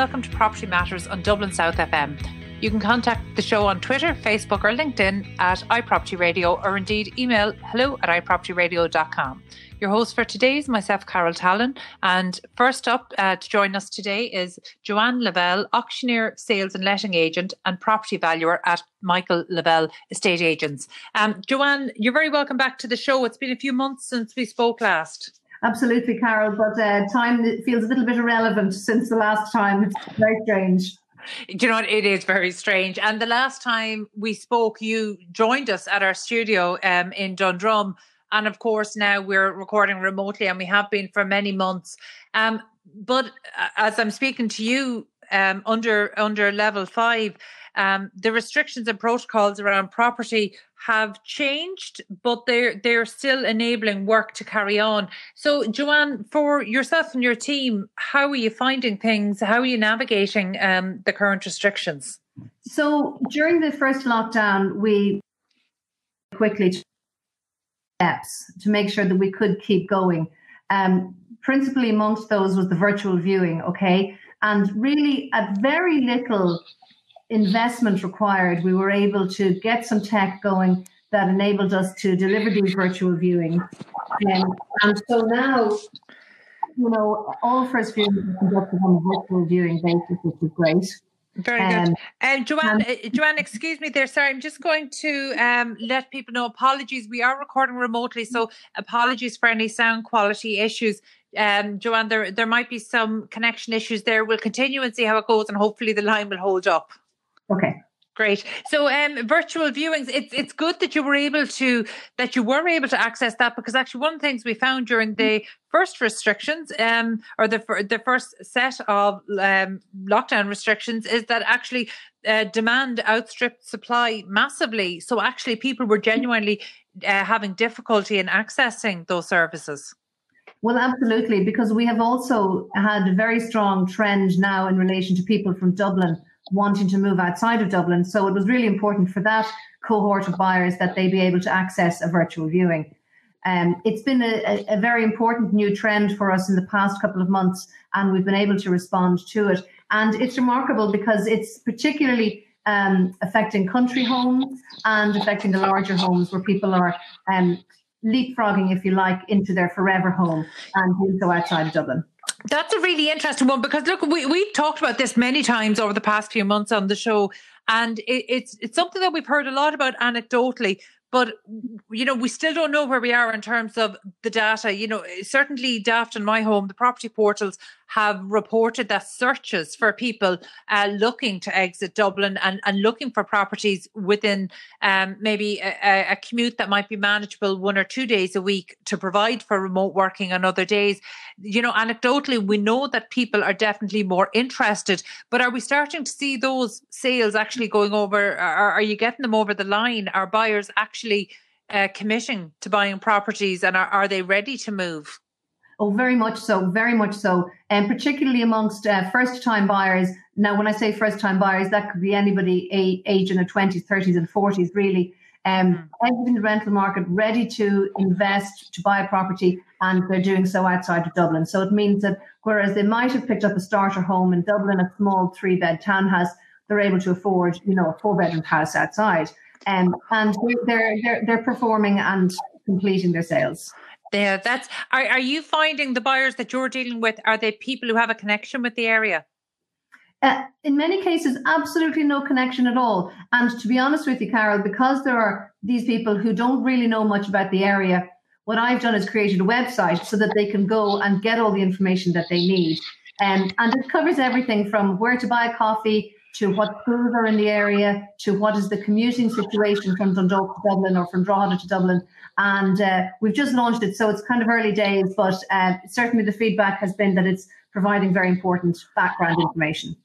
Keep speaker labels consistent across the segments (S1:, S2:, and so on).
S1: welcome to Property Matters on Dublin South FM. You can contact the show on Twitter, Facebook, or LinkedIn at iPropertyRadio, or indeed email hello at iPropertyRadio.com. Your host for today is myself, Carol Tallon. And first up uh, to join us today is Joanne Lavelle, auctioneer, sales and letting agent, and property valuer at Michael Lavelle Estate Agents. Um, Joanne, you're very welcome back to the show. It's been a few months since we spoke last.
S2: Absolutely, Carol. But uh, time feels a little bit irrelevant since the last time. It's very strange.
S1: Do you know what? It is very strange. And the last time we spoke, you joined us at our studio um, in Dundrum. And of course, now we're recording remotely and we have been for many months. Um, but uh, as I'm speaking to you um, under under level five, um, the restrictions and protocols around property have changed, but they're they're still enabling work to carry on. So, Joanne, for yourself and your team, how are you finding things? How are you navigating um, the current restrictions?
S2: So, during the first lockdown, we quickly steps to make sure that we could keep going. Um, principally amongst those was the virtual viewing. Okay, and really at very little investment required, we were able to get some tech going that enabled us to deliver these virtual viewings. Um, and so now, you know, all first viewings are conducted on a virtual viewing basis, which is great.
S1: Very um, good. And Joanne, uh, Joanne, excuse me there. Sorry, I'm just going to um, let people know. Apologies, we are recording remotely, so apologies for any sound quality issues. Um, Joanne, there there might be some connection issues there. We'll continue and see how it goes, and hopefully the line will hold up.
S2: Okay.
S1: Great. So, um, virtual viewings. It's it's good that you were able to that you were able to access that because actually one of the things we found during the first restrictions, um, or the the first set of um, lockdown restrictions, is that actually uh, demand outstripped supply massively. So actually, people were genuinely uh, having difficulty in accessing those services.
S2: Well, absolutely, because we have also had a very strong trend now in relation to people from Dublin wanting to move outside of Dublin. So it was really important for that cohort of buyers that they be able to access a virtual viewing. Um, it's been a, a, very important new trend for us in the past couple of months, and we've been able to respond to it. And it's remarkable because it's particularly um, affecting country homes and affecting the larger homes where people are um, leapfrogging, if you like, into their forever home and doing so outside of Dublin.
S1: That's a really interesting one because look, we we've talked about this many times over the past few months on the show, and it, it's it's something that we've heard a lot about anecdotally but you know we still don't know where we are in terms of the data. You know certainly daft and my home the property portals have reported that searches for people uh, looking to exit dublin and, and looking for properties within um, maybe a, a, commute that might be manageable one or two days a week to provide for remote working on other days. You know anecdotally we know that people are definitely more interested but are we starting to see those sales actually going over? Are, are you getting them over the line? Are buyers actually uh, committing to buying properties and are, are they ready to move?
S2: Oh, very much so, very much so. And particularly amongst uh, first time buyers. Now, when I say first time buyers, that could be anybody age in their 20s, 30s, and 40s, really. Um, mm. in the rental market, ready to invest, to buy a property, and they're doing so outside of Dublin. So it means that whereas they might have picked up a starter home in Dublin, a small three bed townhouse, they're able to afford, you know, a four bedroom house outside um, and they're, they're they're performing and completing their sales.
S1: Yeah, that's. Are are you finding the buyers that you're dealing with are they people who have a connection with the area?
S2: Uh, in many cases, absolutely no connection at all. And to be honest with you, Carol, because there are these people who don't really know much about the area, what I've done is created a website so that they can go and get all the information that they need. Um, and it covers everything from where to buy coffee to what schools are in the area, to what is the commuting situation from Dundalk to Dublin or from Drogheda to Dublin. And uh, we've just launched it, so it's kind of early days, but uh, certainly the feedback has been that it's providing very important background information.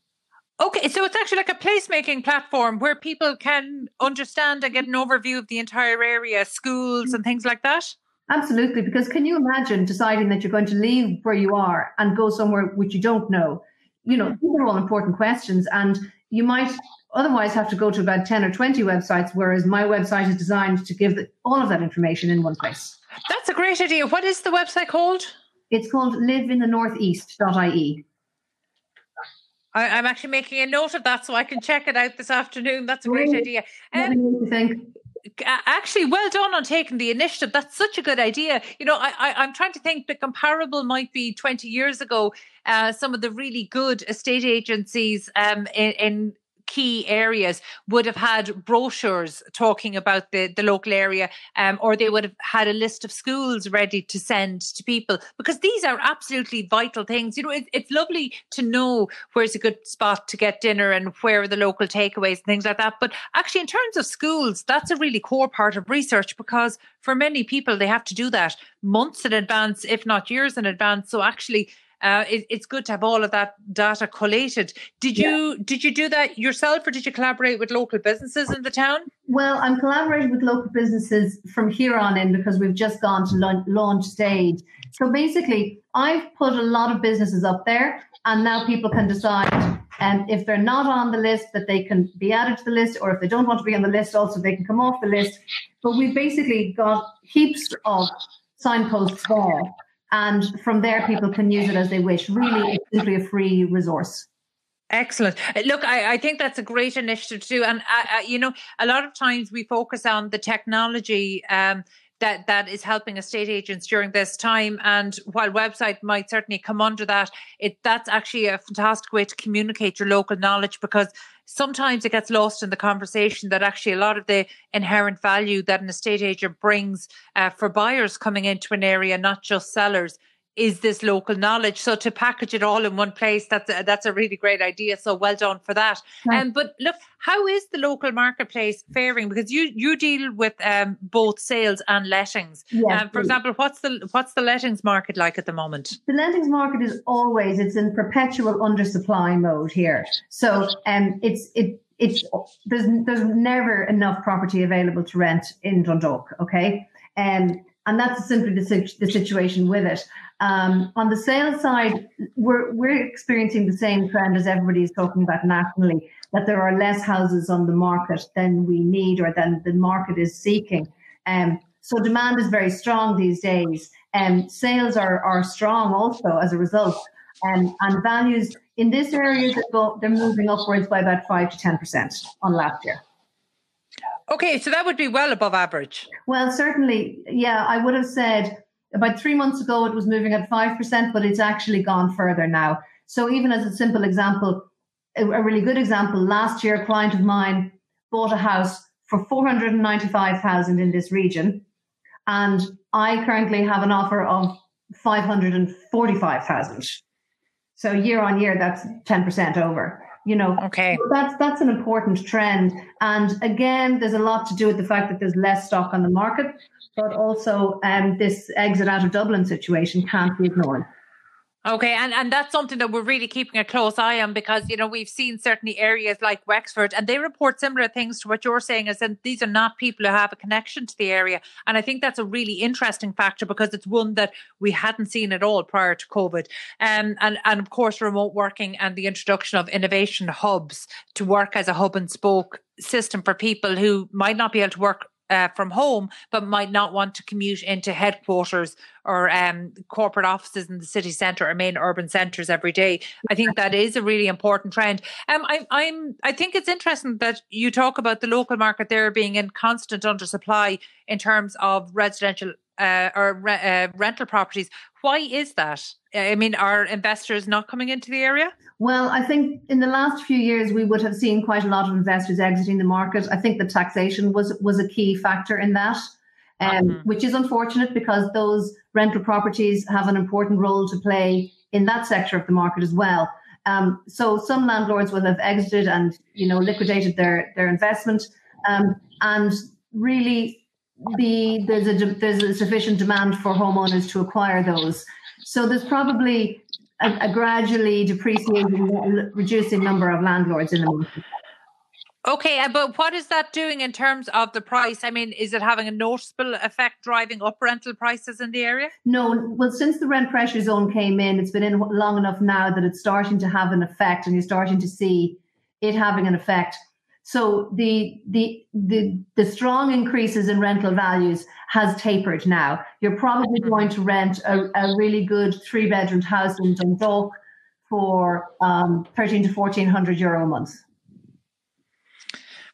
S1: Okay, so it's actually like a placemaking platform where people can understand and get an overview of the entire area, schools and things like that.
S2: Absolutely, because can you imagine deciding that you're going to leave where you are and go somewhere which you don't know? You know, these are all important questions. And you might otherwise have to go to about 10 or 20 websites, whereas my website is designed to give the, all of that information in one place.
S1: That's a great idea. What is the website called?
S2: It's called liveinthenortheast.ie.
S1: I, I'm actually making a note of that so I can check it out this afternoon. That's a great idea. Um,
S2: you think?
S1: a- actually, well done on taking the initiative. That's such a good idea. You know, I, I, I'm trying to think the comparable might be 20 years ago. Uh, some of the really good estate agencies um, in, in key areas would have had brochures talking about the, the local area, um, or they would have had a list of schools ready to send to people because these are absolutely vital things. You know, it, it's lovely to know where's a good spot to get dinner and where are the local takeaways and things like that. But actually, in terms of schools, that's a really core part of research because for many people, they have to do that months in advance, if not years in advance. So actually, uh, it, it's good to have all of that data collated. Did you did you do that yourself, or did you collaborate with local businesses in the town?
S2: Well, I'm collaborating with local businesses from here on in because we've just gone to launch, launch stage. So basically, I've put a lot of businesses up there, and now people can decide um, if they're not on the list that they can be added to the list, or if they don't want to be on the list, also they can come off the list. But we've basically got heaps of signposts there, and from there people can use it as they wish. Really, it's simply a free resource.
S1: Excellent. Uh, Look, I, I think that's a great initiative too. And, uh, uh, you know, a lot of times we focus on the technology um, that, that is helping estate agents during this time. And while website might certainly come under that, it that's actually a fantastic way to communicate your local knowledge because sometimes it gets lost in the conversation that actually a lot of the inherent value that an estate agent brings uh, for buyers coming into an area, not just sellers, is this local knowledge. So to package it all in one place, that's a, that's a really great idea. So well done for that.
S2: Right.
S1: Um, but look, how is the local marketplace faring? Because you you deal with um, both sales and lettings.
S2: Yes,
S1: um, for example, what's the what's the lettings market like at the moment?
S2: the lettings market is always it's in perpetual undersupply mode here. So um it's it it's there's there's never enough property available to rent in Dundalk, okay? Um, and that's simply the, the situation with it. Um, on the sales side, we're we're experiencing the same trend as everybody is talking about nationally, that there are less houses on the market than we need or than the market is seeking. Um, so demand is very strong these days, and sales are are strong also as a result. Um, and values in this area, they're moving upwards by about five to ten percent on last year.
S1: Okay, so that would be well above average.
S2: Well, certainly, yeah, I would have said about three months ago it was moving at 5%, but it's actually gone further now. So, even as a simple example, a, really good example, last year a client of mine bought a house for 495,000 in this region. And I currently have an offer of 545,000. So, year on year, that's 10% over. You know,
S1: Okay.
S2: that's that's an important trend. And again, there's a lot to do with the fact that there's less stock on the market, but also um, this exit out of Dublin situation can't be ignored.
S1: Okay, and, and that's something that we're really keeping a close eye on because you know we've seen certainly areas like Wexford and they report similar things to what you're saying is that these are not people who have a connection to the area. And I think that's a really interesting factor because it's one that we hadn't seen at all prior to COVID. Um, and, and of course remote working and the introduction of innovation hubs to work as a hub and spoke system for people who might not be able to work uh, from home, but might not want to commute into headquarters or um, corporate offices in the city centre or main urban centres every day. I think that is a really important trend. Um, I, I'm, I think it's interesting that you talk about the local market there being in constant undersupply in terms of residential uh, or re- uh, rental properties. Why is that? I mean, are investors not coming into the area?
S2: Well, I think in the last few years we would have seen quite a lot of investors exiting the market. I think the taxation was was a key factor in that, um,
S1: Mhm.
S2: which is unfortunate because those rental properties have an important role to play in that sector of the market as well. Um, so some landlords will have exited and you know liquidated their their investment, um, and really the there's a there's a sufficient demand for homeowners to acquire those. So there's probably a, a gradually depreciating, reducing number of landlords in the market.
S1: Okay, but what is that doing in terms of the price? I mean, is it having a noticeable effect driving up rental prices in the area?
S2: No, well, since the rent pressure zone came in, it's been in long enough now that it's starting to have an effect, and you're starting to see it having an effect. So the the the the strong increases in rental values has tapered now. You're probably mm-hmm. going to rent a, a really good three bedroom house in Dundalk for um, thirteen to fourteen hundred euro a month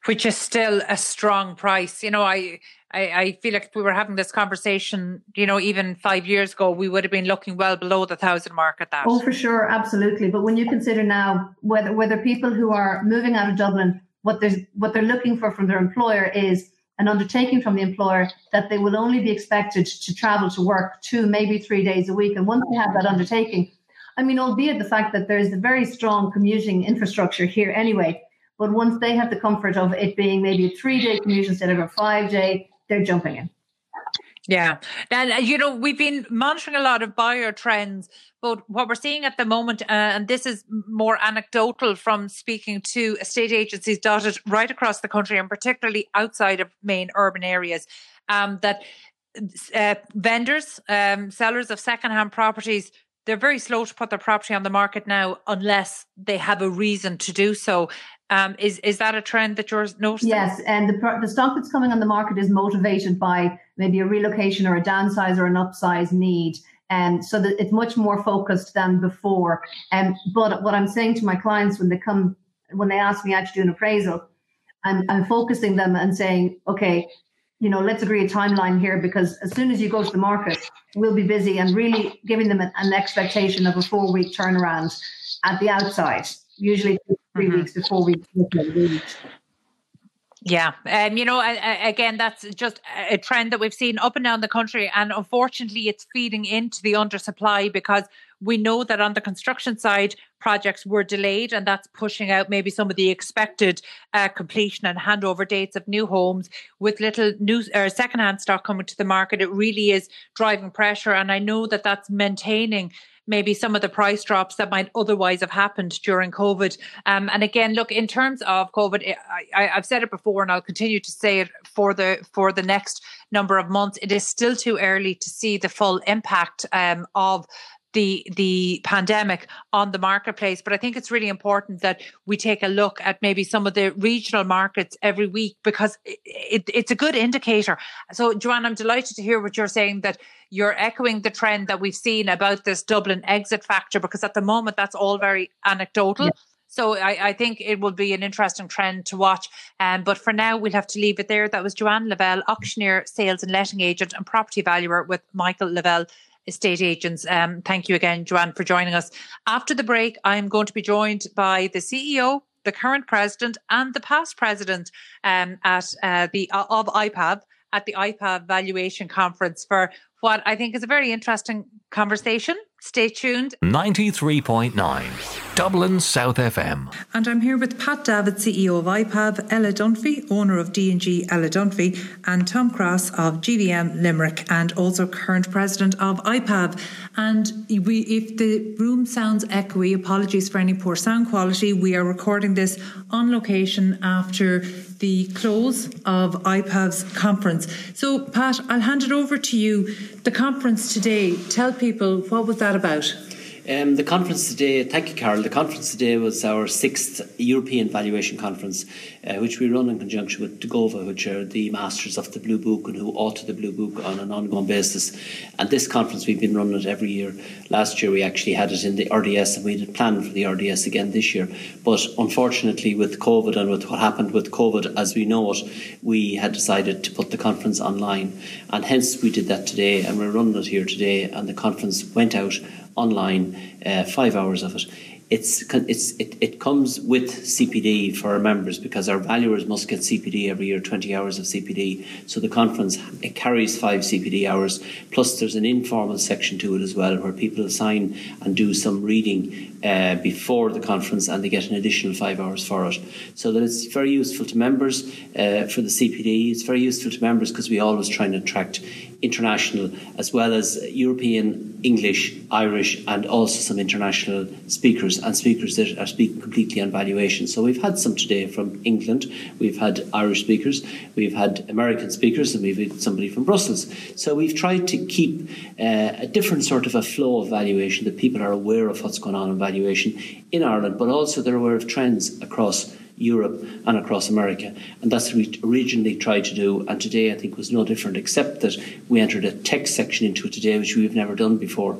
S1: which is still a strong price. You know, I, I, I feel like if we were having this conversation, you know, even five years ago, we would have been looking well below the thousand mark at that.
S2: Oh, for sure, absolutely. But when you consider now whether whether people who are moving out of Dublin, what they're what they're looking for from their employer is an undertaking from the employer that they will only be expected to travel to work two, maybe three days a week. And once they have that undertaking, I mean, albeit the fact that there's a very strong commuting infrastructure here anyway, but once they have the comfort of it being maybe a three day commute instead of a five day, they're jumping in.
S1: Yeah. And, uh, you know, we've been monitoring a lot of buyer trends, but what we're seeing at the moment, uh, and this is more anecdotal from speaking to estate agencies dotted right across the country and particularly outside of main urban areas, um, that uh, vendors, um, sellers of secondhand properties, they're very slow to put their property on the market now unless they have a reason to do so. Um, is is that a trend that you're noticing?
S2: Yes, and the the stock that's coming on the market is motivated by maybe a relocation or a downsize or an upsize need, and so that it's much more focused than before. And but what I'm saying to my clients when they come when they ask me how to do an appraisal, I'm I'm focusing them and saying, okay, you know, let's agree a timeline here because as soon as you go to the market, we'll be busy and really giving them an, an expectation of a four week turnaround at the outside, usually 3 mm-hmm. weeks before we reach.
S1: Yeah, um, you know, again, that's just a trend that we've seen up and down the country, and unfortunately, it's feeding into the undersupply because we know that on the construction side, projects were delayed, and that's pushing out maybe some of the expected uh, completion and handover dates of new homes. With little new or secondhand stock coming to the market, it really is driving pressure, and I know that that's maintaining maybe some of the price drops that might otherwise have happened during COVID. Um, and again, look, in terms of COVID, I, have said it before and I'll continue to say it for the for the next number of months. It is still too early to see the full impact um, of the the pandemic on the marketplace but i think it's really important that we take a look at maybe some of the regional markets every week because it, it, it's a good indicator so joanne i'm delighted to hear what you're saying that you're echoing the trend that we've seen about this dublin exit factor because at the moment that's all very anecdotal yeah. So I, I, think it will be an interesting trend to watch. Um, but for now, we'll have to leave it there. That was Joanne Lavelle, auctioneer, sales and letting agent, and property valuer with Michael Lavelle estate agents. Um, thank you again, Joanne, for joining us. After the break, I'm going to be joined by the CEO, the current president, and the past president um, at uh, the of IPAV at the IPAV Valuation Conference for what I think is a very interesting conversation. Stay tuned.
S3: 93.9 Dublin South FM.
S4: And I'm here with Pat Davitt, CEO of IPAV, Ella Dunphy, owner of DNG Ella Dunphy, and Tom Crosse of GVM Limerick, and also current president of IPAV. And we, if the room sounds echoey, apologies for any poor sound quality. We are recording this on location after the close of IPAV's conference. So, Pat, I'll hand it over to you. The conference today, tell people what was that about?
S5: Um, the conference today, thank you, Carol. The conference today was our sixth European Valuation Conference, uh, which we run in conjunction with TEGoVA, which are the masters of the Blue Book and who author the Blue Book on an ongoing basis. And this conference, we've been running it every year. Last year, we actually had it in the RDS, and we had planned for the RDS again this year. But unfortunately, with COVID and with what happened with COVID as we know it, we had decided to put the conference online. And hence, we did that today, and we're running it here today. And the conference went out online, uh, five hours of it. It's, it's, it, it comes with CPD for our members because our valuers must get CPD every year, 20 hours of CPD. So the conference it carries five CPD hours. Plus, there's an informal section to it as well where people sign and do some reading uh, before the conference and they get an additional five hours for it. So that it's very useful to members uh, for the CPD. It's very useful to members because we always try and attract international as well as European, English, Irish, and also some international speakers and speakers that are speaking completely on valuation. So we've had some today from England, we've had Irish speakers, we've had American speakers, and we've had somebody from Brussels. So we've tried to keep uh, a different sort of a flow of valuation that people are aware of what's going on in valuation in Ireland, but also they're aware of trends across Europe and across America. And that's what we originally tried to do. And today I think was no different, except that we entered a tech section into it today, which we've never done before.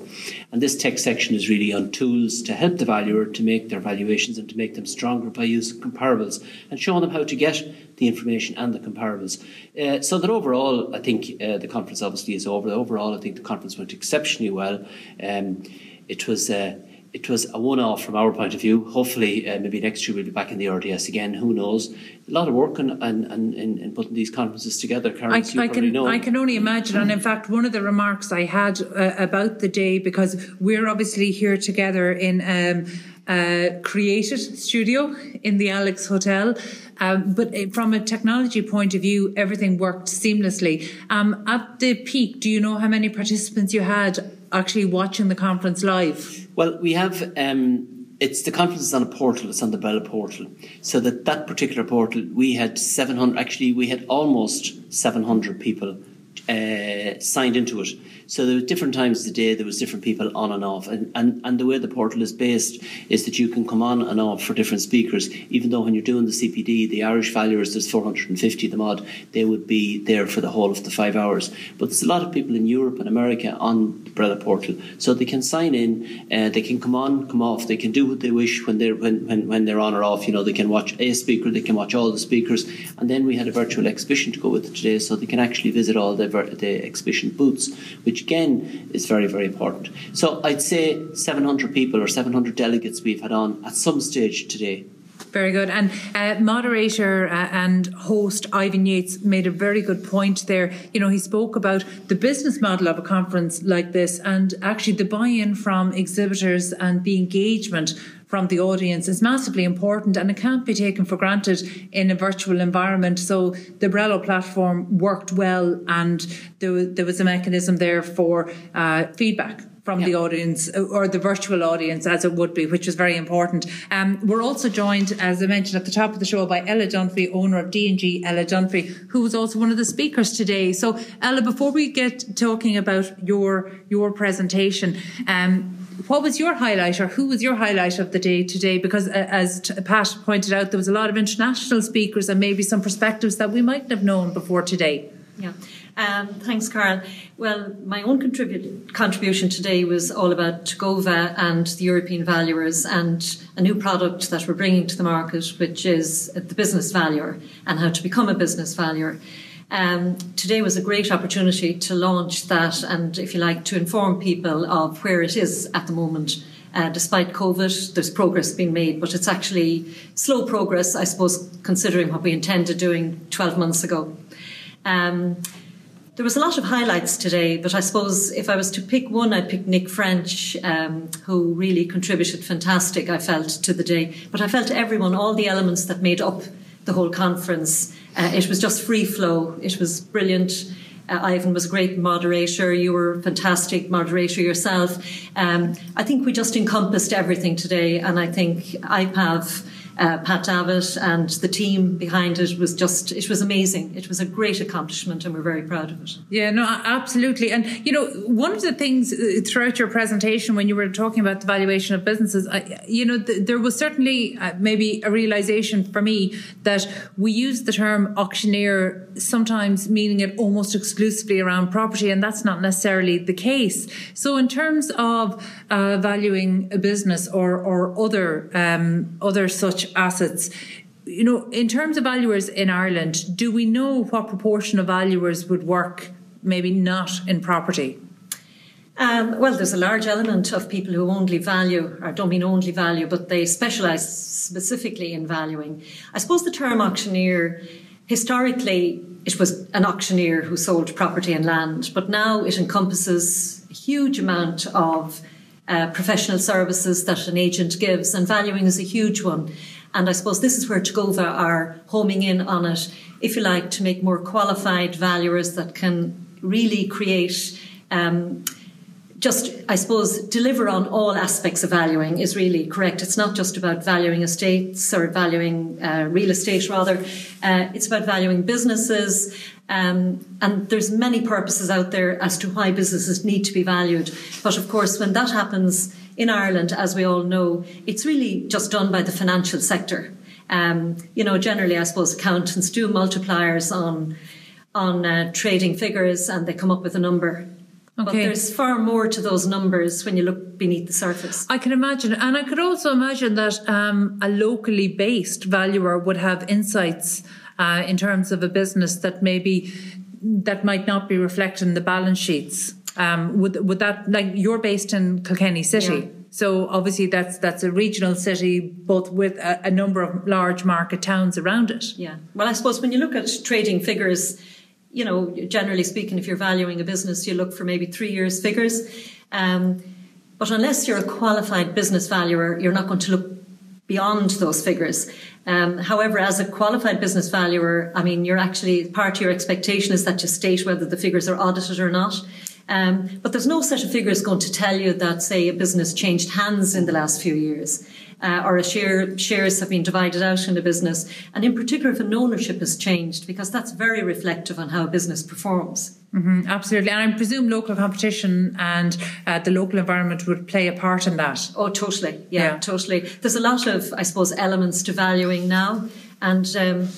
S5: And this tech section is really on tools to help the valuer to make their valuations and to make them stronger by using comparables and showing them how to get the information and the comparables. Uh, so that overall, I think uh, the conference obviously is over. Overall, I think the conference went exceptionally well. Um, it was. Uh, it was a one-off from our point of view. Hopefully, uh, maybe next year we'll be back in the RDS again. Who knows? A lot of work in, in, in, in putting these conferences together. Karen,
S1: I, I can
S5: know.
S1: I can only imagine. And in fact, one of the remarks I had uh, about the day because we're obviously here together in. Um, uh, created studio in the Alex Hotel. Um, but from a technology point of view, everything worked seamlessly. Um, at the peak, do you know how many participants you had actually watching the conference live?
S5: Well, we have. Um, it's the conference is on a portal. It's on the Brella portal. So that that particular portal, we had seven hundred. Actually, we had almost seven hundred people uh, signed into it. So there was different times of the day, there was different people on and off. And, and, and the way the portal is based is that you can come on and off for different speakers, even though when you're doing the CPD, the Irish valuers, there's 450 of them odd, they would be there for the whole of the five hours. But there's a lot of people in Europe and America on the Brella portal, so they can sign in, uh, they can come on, come off, they can do what they wish when they're, when, when, when they're on or off. You know, they can watch a speaker, they can watch all the speakers. And then we had a virtual exhibition to go with it today, so they can actually visit all the, the exhibition booths, which which again is very, very important. So I'd say 700 people or 700 delegates we've had on at some stage today.
S1: Very good. And uh, moderator uh, and host Ivan Yates made a very good point there. You know, he spoke about the business model of a conference like this and actually the buy in from exhibitors and the engagement from the audience is massively important and it can't be taken for granted in a virtual environment. So the Brella platform worked well and there, there was a mechanism there for uh, feedback from the audience uh, or the virtual audience as it would be, which is very important. Um, we're also joined, as I mentioned at the top of the show, by Ella Dunphy, owner of DNG Ella Dunphy, who was also one of the speakers today. So Ella, before we get talking about your, your presentation, um, what was your highlight or who was your highlight of the day today? Because uh, as Pat pointed out, there was a lot of international speakers and maybe some perspectives that we mightn't have known before today.
S6: Yeah. Um, thanks, Carl. Well, my own contribu- contribution today was all about TEGoVA and the European valuers and a new product that we're bringing to the market, which is the business valuer and how to become a business valuer. Um, today was a great opportunity to launch that and, if you like, to inform people of where it is at the moment. Uh, despite COVID, there's progress being made, but it's actually slow progress, I suppose, considering what we intended doing 12 months ago. Um, there was a lot of highlights today, but I suppose if I was to pick one, I'd pick Nick French, um, who really contributed fantastic, I felt, to the day. But I felt everyone, all the elements that made up the whole conference, uh, it was just free flow. It was brilliant. Uh, Ivan was a great moderator. You were a fantastic moderator yourself. Um, I think we just encompassed everything today, and I think IPAV uh, Pat Davitt and the team behind it was just, it was amazing. It was a great accomplishment and we're very proud of it.
S1: Yeah, no, absolutely. And, you know, one of the things uh, throughout your presentation when you were talking about the valuation of businesses, I, you know, th- there was certainly uh, maybe a realization for me that we use the term auctioneer sometimes meaning it almost exclusively around property, and that's not necessarily the case. So, in terms of uh, valuing a business or, or other, um, other such assets. You know, in terms of valuers in Ireland, do we know what proportion of valuers would work maybe not in property?
S6: Um, well, there's a large element of people who only value, or don't mean only value, but they specialise specifically in valuing. I suppose the term auctioneer, historically, it was an auctioneer who sold property and land, but now it encompasses a huge amount of uh, professional services that an agent gives, and valuing is a huge one. And I suppose this is where TEGoVA are homing in on it, if you like, to make more qualified valuers that can really create um, just, I suppose, deliver on all aspects of valuing is really correct. It's not just about valuing estates or valuing uh, real estate, rather. Uh, it's about valuing businesses. Um, and there's many purposes out there as to why businesses need to be valued. But of course, when that happens in Ireland, as we all know, it's really just done by the financial sector. Um, you know, generally, I suppose accountants do multipliers on on uh, trading figures and they come up with a number. Okay. But there's far more to those numbers when you look beneath the surface.
S1: I can imagine. And I could also imagine that um, a locally based valuer would have insights uh, in terms of a business that maybe that might not be reflected in the balance sheets. Um, would would that like you're based in Kilkenny City? Yeah. So obviously that's that's a regional city, both with a, a number of large market towns around it.
S6: Yeah. Well, I suppose when you look at trading figures, you know, generally speaking, if you're valuing a business, you look for maybe three years figures. Um, but unless you're a qualified business valuer, you're not going to look beyond those figures. Um, however, as a qualified business valuer, I mean, you're actually part of your expectation is that you state whether the figures are audited or not. Um, but there's no set of figures going to tell you that, say, a business changed hands in the last few years uh, or a share, shares have been divided out in a business. And in particular, if an ownership has changed, because that's very reflective on how a business performs.
S1: Mm-hmm, absolutely. And I presume local competition and uh, the local environment would play a part in that.
S6: Oh, totally. Yeah, yeah, totally. There's a lot of, I suppose, elements to valuing now. And, um,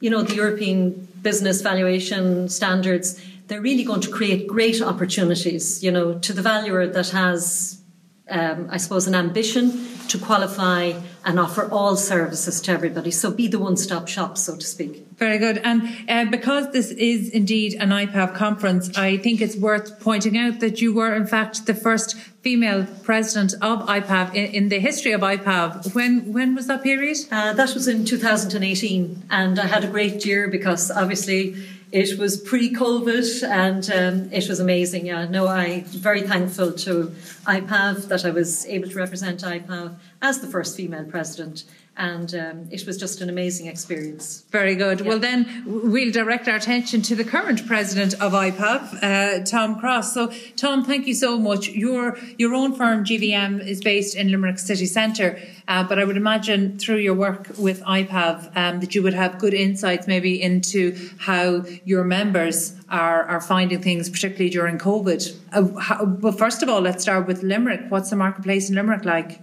S6: you know, the European business valuation standards, they're really going to create great opportunities, you know, to the valuer that has, um, I suppose, an ambition to qualify and offer all services to everybody. So be the one stop shop, so to speak.
S1: Very good. And uh, because this is indeed an IPAV conference, I think it's worth pointing out that you were, in fact, the first female president of IPAV in, in the history of IPAV. When when was that period?
S6: Uh, that was in 2018, and I had a great year because obviously it was pre-COVID and um, it was amazing. Yeah, no, I'm very thankful to IPAV that I was able to represent IPAV as the first female president and um, it was just an amazing experience.
S1: Very good. Yeah. Well, then we'll direct our attention to the current president of IPAV, uh, Tom Crosse. So, Tom, thank you so much. Your your own firm, GVM, is based in Limerick City Centre, uh, but I would imagine through your work with IPAV um, that you would have good insights maybe into how your members are, are finding things, particularly during COVID. Uh, how, but first of all, let's start with Limerick. What's the marketplace in Limerick like?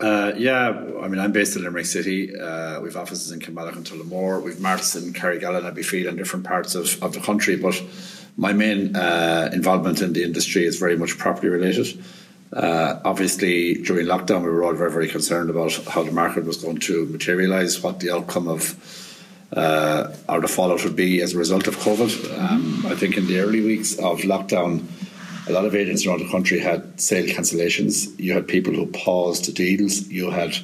S7: Uh, yeah, I mean, I'm based in Limerick City. Uh, we've offices in Kilmallock and Tullamore. We've markets in Carrigallen, Abbeyfeale, and different parts of, of the country. But my main uh, involvement in the industry is very much property related. Uh, obviously, during lockdown, we were all very, very concerned about how the market was going to materialise, what the outcome of uh, or the fallout would be as a result of COVID. Um, I think in the early weeks of lockdown, a lot of agents around the country had sale cancellations. You had people who paused deals. You had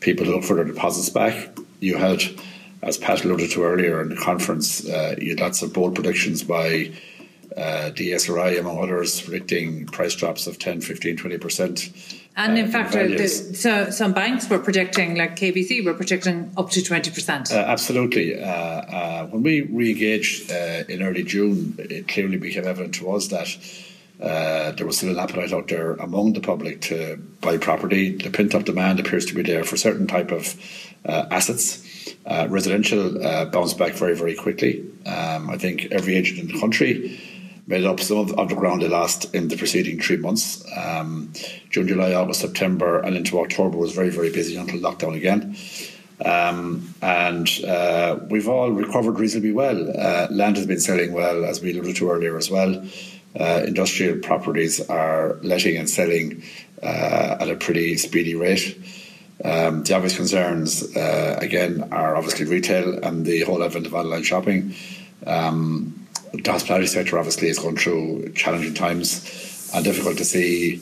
S7: people who looked for their deposits back. You had, as Pat alluded to earlier in the conference, uh, you had lots of bold predictions by uh, ESRI, among others, predicting price drops of 10, 15, 20%.
S1: And in uh, fact, uh, the, so some banks were predicting, like KBC, were predicting up to 20%.
S7: Uh, absolutely. Uh, uh, when we re engaged in early June, it clearly became evident to us that uh, there was still an appetite out there among the public to buy property. The pent up demand appears to be there for certain type of uh, assets. Uh, residential uh, bounced back very, very quickly. Um, I think every agent in the country made up some of, the ground they lost in the preceding three months. Um, June, July, August, September, and into October was very, very busy until lockdown again. Um, and uh, we've all recovered reasonably well. Land has been selling well, as we alluded to earlier as well industrial properties are letting and selling uh, at a pretty speedy rate. Um, the obvious concerns, uh, again, are obviously retail and the whole advent of online shopping. Um, the hospitality sector obviously is going through challenging times and difficult to see,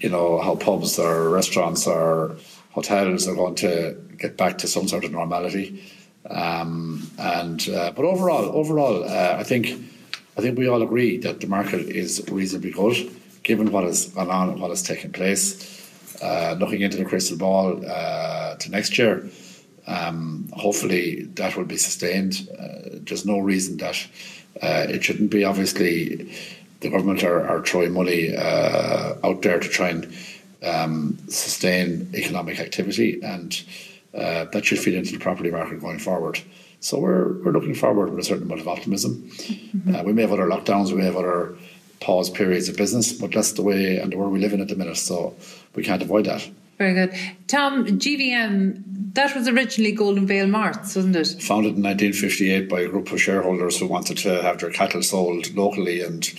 S7: you know, how pubs or restaurants or hotels are going to get back to some sort of normality. Um, and uh, but overall, overall, uh, I think I think we all agree that the market is reasonably good, given what has gone on and what has taken place. Uh, looking into the crystal ball uh, to next year, um, hopefully that will be sustained. Uh, there's no reason that uh, it shouldn't be. Obviously, the government are, are throwing money uh, out there to try and um, sustain economic activity, and uh, that should feed into the property market going forward. So we're we're looking forward with a certain amount of optimism. Mm-hmm. Uh, we may have other lockdowns, we may have other pause periods of business, but that's the way and the world we live in at the minute. So we can't avoid that.
S1: Very good. Tom, GVM, that was originally Golden Vale Marts, wasn't it?
S7: Founded in 1958 by a group of shareholders who wanted to have their cattle sold locally and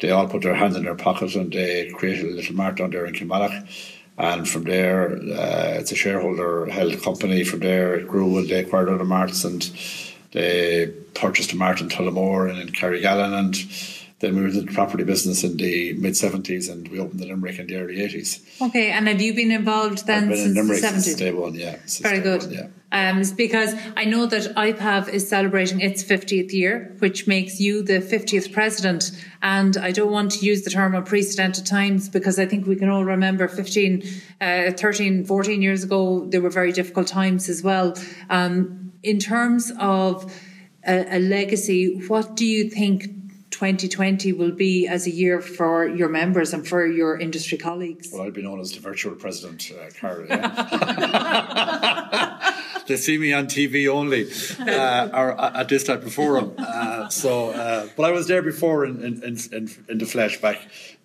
S7: they all put their hands in their pocket and they created a little mart down there in Kilmallock. And from there, uh, it's a shareholder held company. From there, it grew and they acquired other marts and they purchased a mart in Tullamore and in Carrigallen and then we were in the property business in the mid 70s and we opened the Limerick in the early 80s.
S1: Okay, and have you been involved then
S7: been
S1: since
S7: the 70s?
S1: Since
S7: day one, yeah.
S1: Very good.
S7: One, yeah.
S1: Um, because I know that IPAV is celebrating its 50th year, which makes you the 50th president. And I don't want to use the term unprecedented times because I think we can all remember 15, uh, 13, 14 years ago, there were very difficult times as well. Um, in terms of a, a legacy, what do you think 2020 will be as a year for your members and for your industry colleagues?
S7: Well, I'll be known as the virtual president, uh, Carol. Yeah. they see me on TV only, uh, or at this type of forum. Uh, so, uh, but I was there before in, in, in, in the flesh back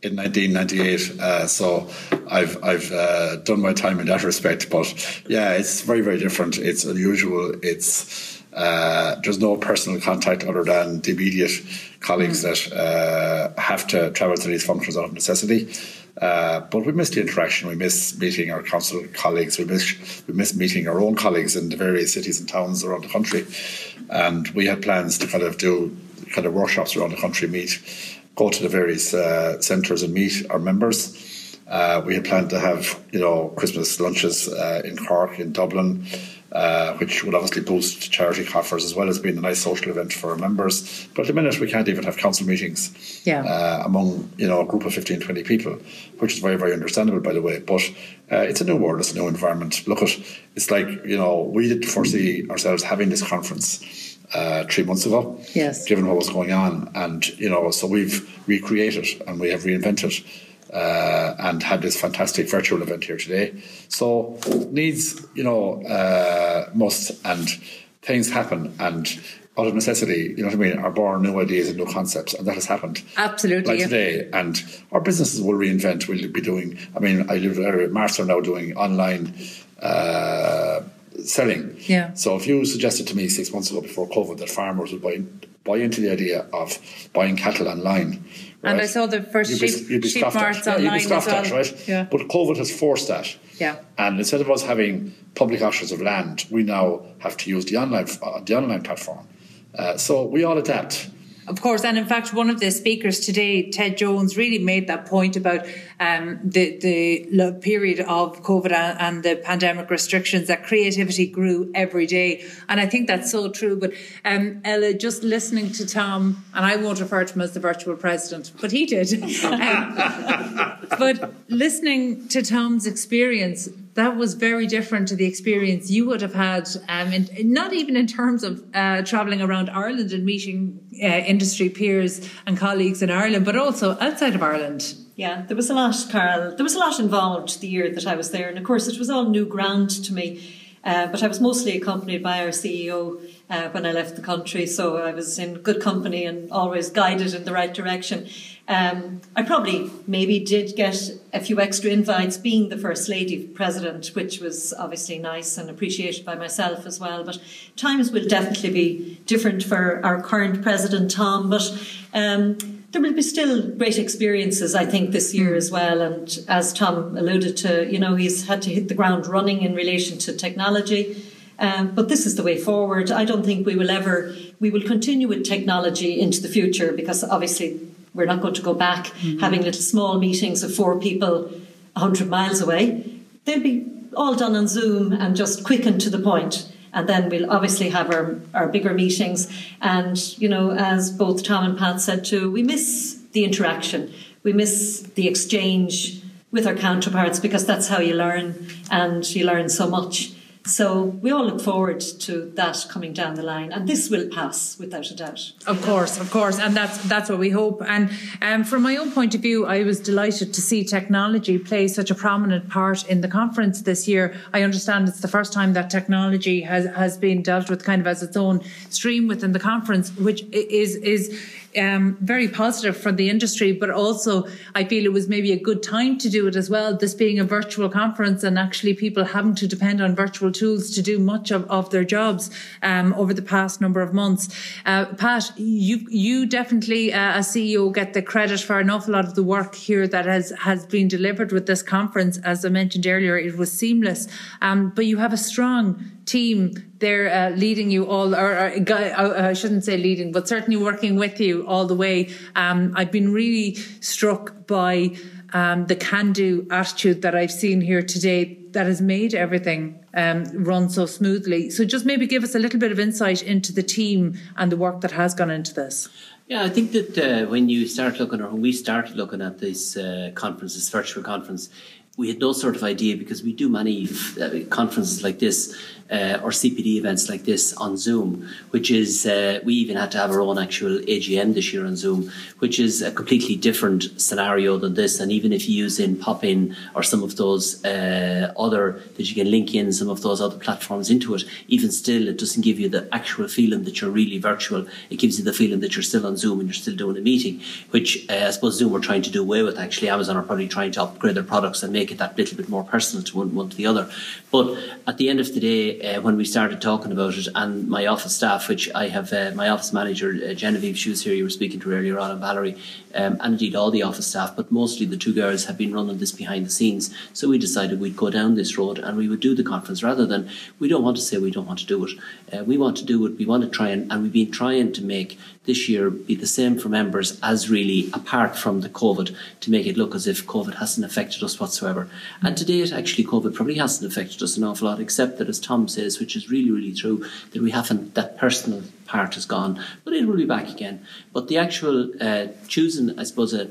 S7: in 1998. Uh, so I've I've uh, done my time in that respect. But yeah, it's very very different. It's unusual. It's uh, there's no personal contact other than the immediate colleagues mm. that uh, have to travel to these functions out of necessity. Uh, but we miss the interaction. We miss meeting our council colleagues. We miss we miss meeting our own colleagues in the various cities and towns around the country. And we had plans to kind of do kind of workshops around the country, meet, go to the various uh, centres and meet our members. Uh, we had planned to have you know Christmas lunches uh, in Cork, in Dublin uh, which will obviously boost charity coffers as well as being a nice social event for our members. But at the minute, we can't even have council meetings
S1: yeah.
S7: uh, among you know a group of 15, 20 people, which is very, very understandable, by the way. But uh, it's a new world, it's a new environment. Look at it's like you know we didn't foresee ourselves having this conference. Uh, three months ago,
S1: yes.
S7: given what was going on, and you know, so we've recreated and we have reinvented uh, and had this fantastic virtual event here today. So needs, you know, uh, must and things happen and out of necessity, you know what I mean, are born new ideas and new concepts, and that has happened.
S1: Absolutely.
S7: Like today, and our businesses will reinvent. We'll be doing. I mean, I live there. Mars are now doing online. Uh, selling.
S1: Yeah.
S7: So if you suggested to me six months ago before COVID that farmers would buy buy into the idea of buying cattle online,
S1: Right? And I saw the 1st sheep, sheep marts
S7: yeah,
S1: online
S7: as well.
S1: At,
S7: right?
S1: Yeah.
S7: But COVID has forced that.
S1: Yeah.
S7: And instead of us having public auctions of land, we now have to use the online uh, the online platform. Uh, so we all adapt.
S1: Of course, and in fact, one of the speakers today, Ted Jones, really made that point about um, the the period of COVID and the pandemic restrictions that creativity grew every day, and I think that's so true. But um, Ella, just listening to Tom, and I won't refer to him as the virtual president, but he did. um, but listening to Tom's experience, that was very different to the experience you would have had, um, in, not even in terms of uh, traveling around Ireland and meeting uh, industry peers and colleagues in Ireland, but also outside of Ireland.
S6: Yeah, there was a lot, Carl. There was a lot involved the year that I was there, and of course, it was all new ground to me. Uh, but I was mostly accompanied by our CEO uh, when I left the country, so I was in good company and always guided in the right direction. Um, I probably maybe did get a few extra invites being the First Lady President, which was obviously nice and appreciated by myself as well. But times will definitely be different for our current President, Tom. But um, there will be still great experiences, I think, this year as well. And as Tom alluded to, you know, he's had to hit the ground running in relation to technology. Um, but this is the way forward. I don't think we will ever, we will continue with technology into the future because obviously we're not going to go back mm-hmm. having little small meetings of four people 100 miles away. They'll be all done on Zoom and just quick and to the point. And then we'll obviously have our, our bigger meetings. And, you know, as both Tom and Pat said too, we miss the interaction. We miss the exchange with our counterparts because that's how you learn and you learn so much. So we all look forward to that coming down the line, and this will pass without a doubt.
S1: Of course, of course, and that's that's what we hope. And um, from my own point of view, I was delighted to see technology play such a prominent part in the conference this year. I understand it's the first time that technology has has been dealt with kind of as its own stream within the conference, which is is um, very positive for the industry, but also I feel it was maybe a good time to do it as well. This being a virtual conference and actually people having to depend on virtual tools to do much of, of their jobs um, over the past number of months. Uh, Pat, you you definitely uh, as CEO get the credit for an awful lot of the work here that has has been delivered with this conference. As I mentioned earlier, it was seamless, um, but you have a strong team they're uh, leading you all, or, or uh, I shouldn't say leading, but certainly working with you all the way. Um, I've been really struck by um, the can-do attitude that I've seen here today that has made everything um, run so smoothly. So just maybe give us a little bit of insight into the team and the work that has gone into this.
S5: Yeah, I think that uh, when you start looking, or when we started looking at this uh, conference, this virtual conference, we had no sort of idea because we do many uh, conferences like this uh, or CPD events like this on Zoom, which is uh, we even had to have our own actual AGM this year on Zoom, which is a completely different scenario than this. And even if you use in Pop-in or some of those uh, other that you can link in some of those other platforms into it, even still, it doesn't give you the actual feeling that you're really virtual. It gives you the feeling that you're still on Zoom and you're still doing a meeting, which uh, I suppose Zoom are trying to do away with. Actually, Amazon are probably trying to upgrade their products and make it that little bit more personal to one, one to the other. But at the end of the day, uh, when we started talking about it, and my office staff, which I have uh, my office manager uh, Genevieve, she was here. You were speaking to earlier on, and Valerie, um, and indeed all the office staff, but mostly the two girls have been running this behind the scenes. So we decided we'd go down this road and we would do the conference rather than we don't want to say we don't want to do it. Uh, we want to do it. We want to try and, and we've been trying to make this year be the same for members as really apart from the COVID to make it look as if COVID hasn't affected us whatsoever. And to date, actually, COVID probably hasn't affected us an awful lot, except that, as Tom says, which is really, really true, that we haven't, that personal part is gone, but it will be back again. But the actual uh, choosing, I suppose, a,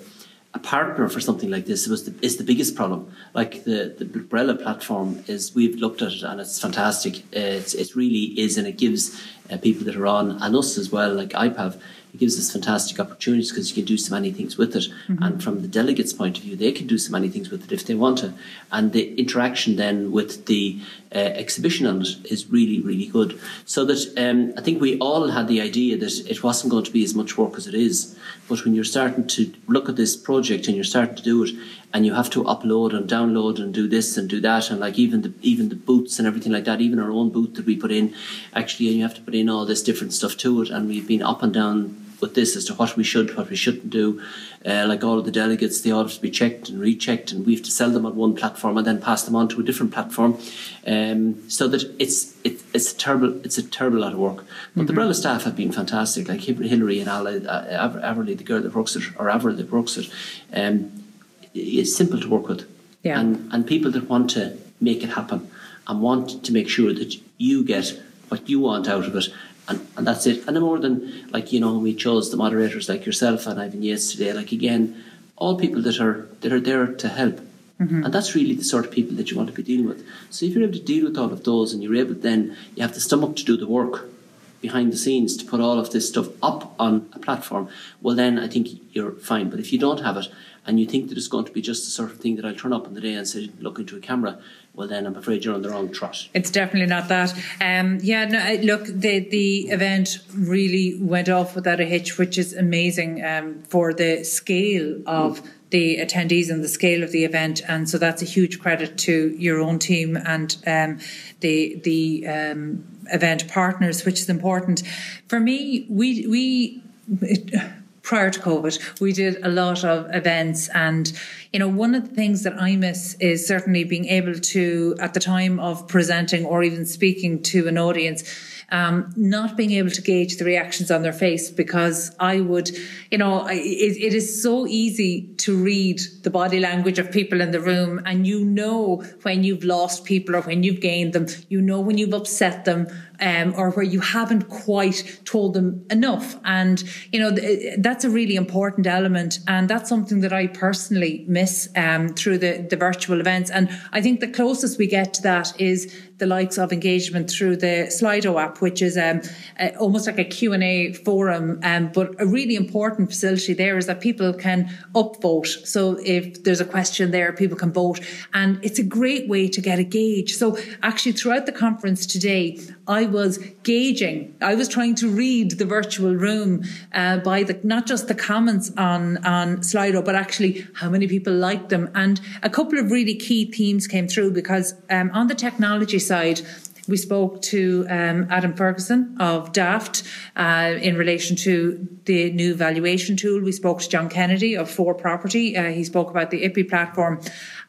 S5: a partner for something like this was the, is the biggest problem. Like the the Brella platform is, we've looked at it and it's fantastic. It's, it really is, and it gives uh, people that are on and us as well, like IPAV, it gives us fantastic opportunities because you can do so many things with it. Mm-hmm. And from the delegates' point of view, they can do so many things with it if they want to. And the interaction then with the uh, exhibition on it is really, really good. So that um, I think we all had the idea that it wasn't going to be as much work as it is. But when you're starting to look at this project and you're starting to do it, and you have to upload and download and do this and do that and like even the even the boots and everything like that even our own boot that we put in actually and you have to put in all this different stuff to it and we've been up and down with this as to what we should, what we shouldn't do. Uh, like all of the delegates, they all have to be checked and rechecked, and we have to sell them on one platform and then pass them on to a different platform. Um, so that it's it, it's a terrible it's a terrible lot of work. But mm-hmm. the Brella staff have been fantastic. Like Hillary and Alla, uh, Everly, the girl that works it, or Avril that works it. Um, it's simple to work with,
S1: yeah.
S5: and and people that want to make it happen and want to make sure that you get what you want out of it and, and that's it. And the more than like you know, we chose the moderators like yourself and Ivan Yates today. Like again, all people that are that are there to help, mm-hmm. and that's really the sort of people that you want to be dealing with. So if you're able to deal with all of those, and you're able, then you have the stomach to do the work behind the scenes to put all of this stuff up on a platform. Well, then I think you're fine. But if you don't have it, and you think that it's going to be just the sort of thing that I'll turn up on the day and say, look into a camera, well, then I'm afraid you're on the wrong trot.
S1: It's definitely not that. Um, yeah, no, look, the the event really went off without a hitch, which is amazing um, for the scale of. Mm. The attendees and the scale of the event, and so that's a huge credit to your own team and um, the the um, event partners, which is important. For me, we we. It, prior to COVID, we did a lot of events. And, you know, one of the things that I miss is certainly being able to, at the time of presenting or even speaking to an audience, um, not being able to gauge the reactions on their face because I would, you know, it, it is so easy to read the body language of people in the room and you know when you've lost people or when you've gained them, you know when you've upset them um, or where you haven't quite told them enough. And, you know, that's a really important element. And that's something that I personally miss um, through the, the virtual events. And I think the closest we get to that is the likes of engagement through the Slido app, which is um, uh, almost like a Q&A forum, um, but a really important facility there is that people can upvote. So if there's a question there, people can vote. And it's a great way to get a gauge. So actually throughout the conference today, I was gauging, I was trying to read the virtual room uh, by the, not just the comments on, on Slido, but actually how many people liked them. And a couple of really key themes came through because um, on the technology side, we spoke to um, Adam Ferguson of Daft uh, in relation to the new valuation tool. We spoke to John Kennedy of For Property. Uh, he spoke about the IPI platform.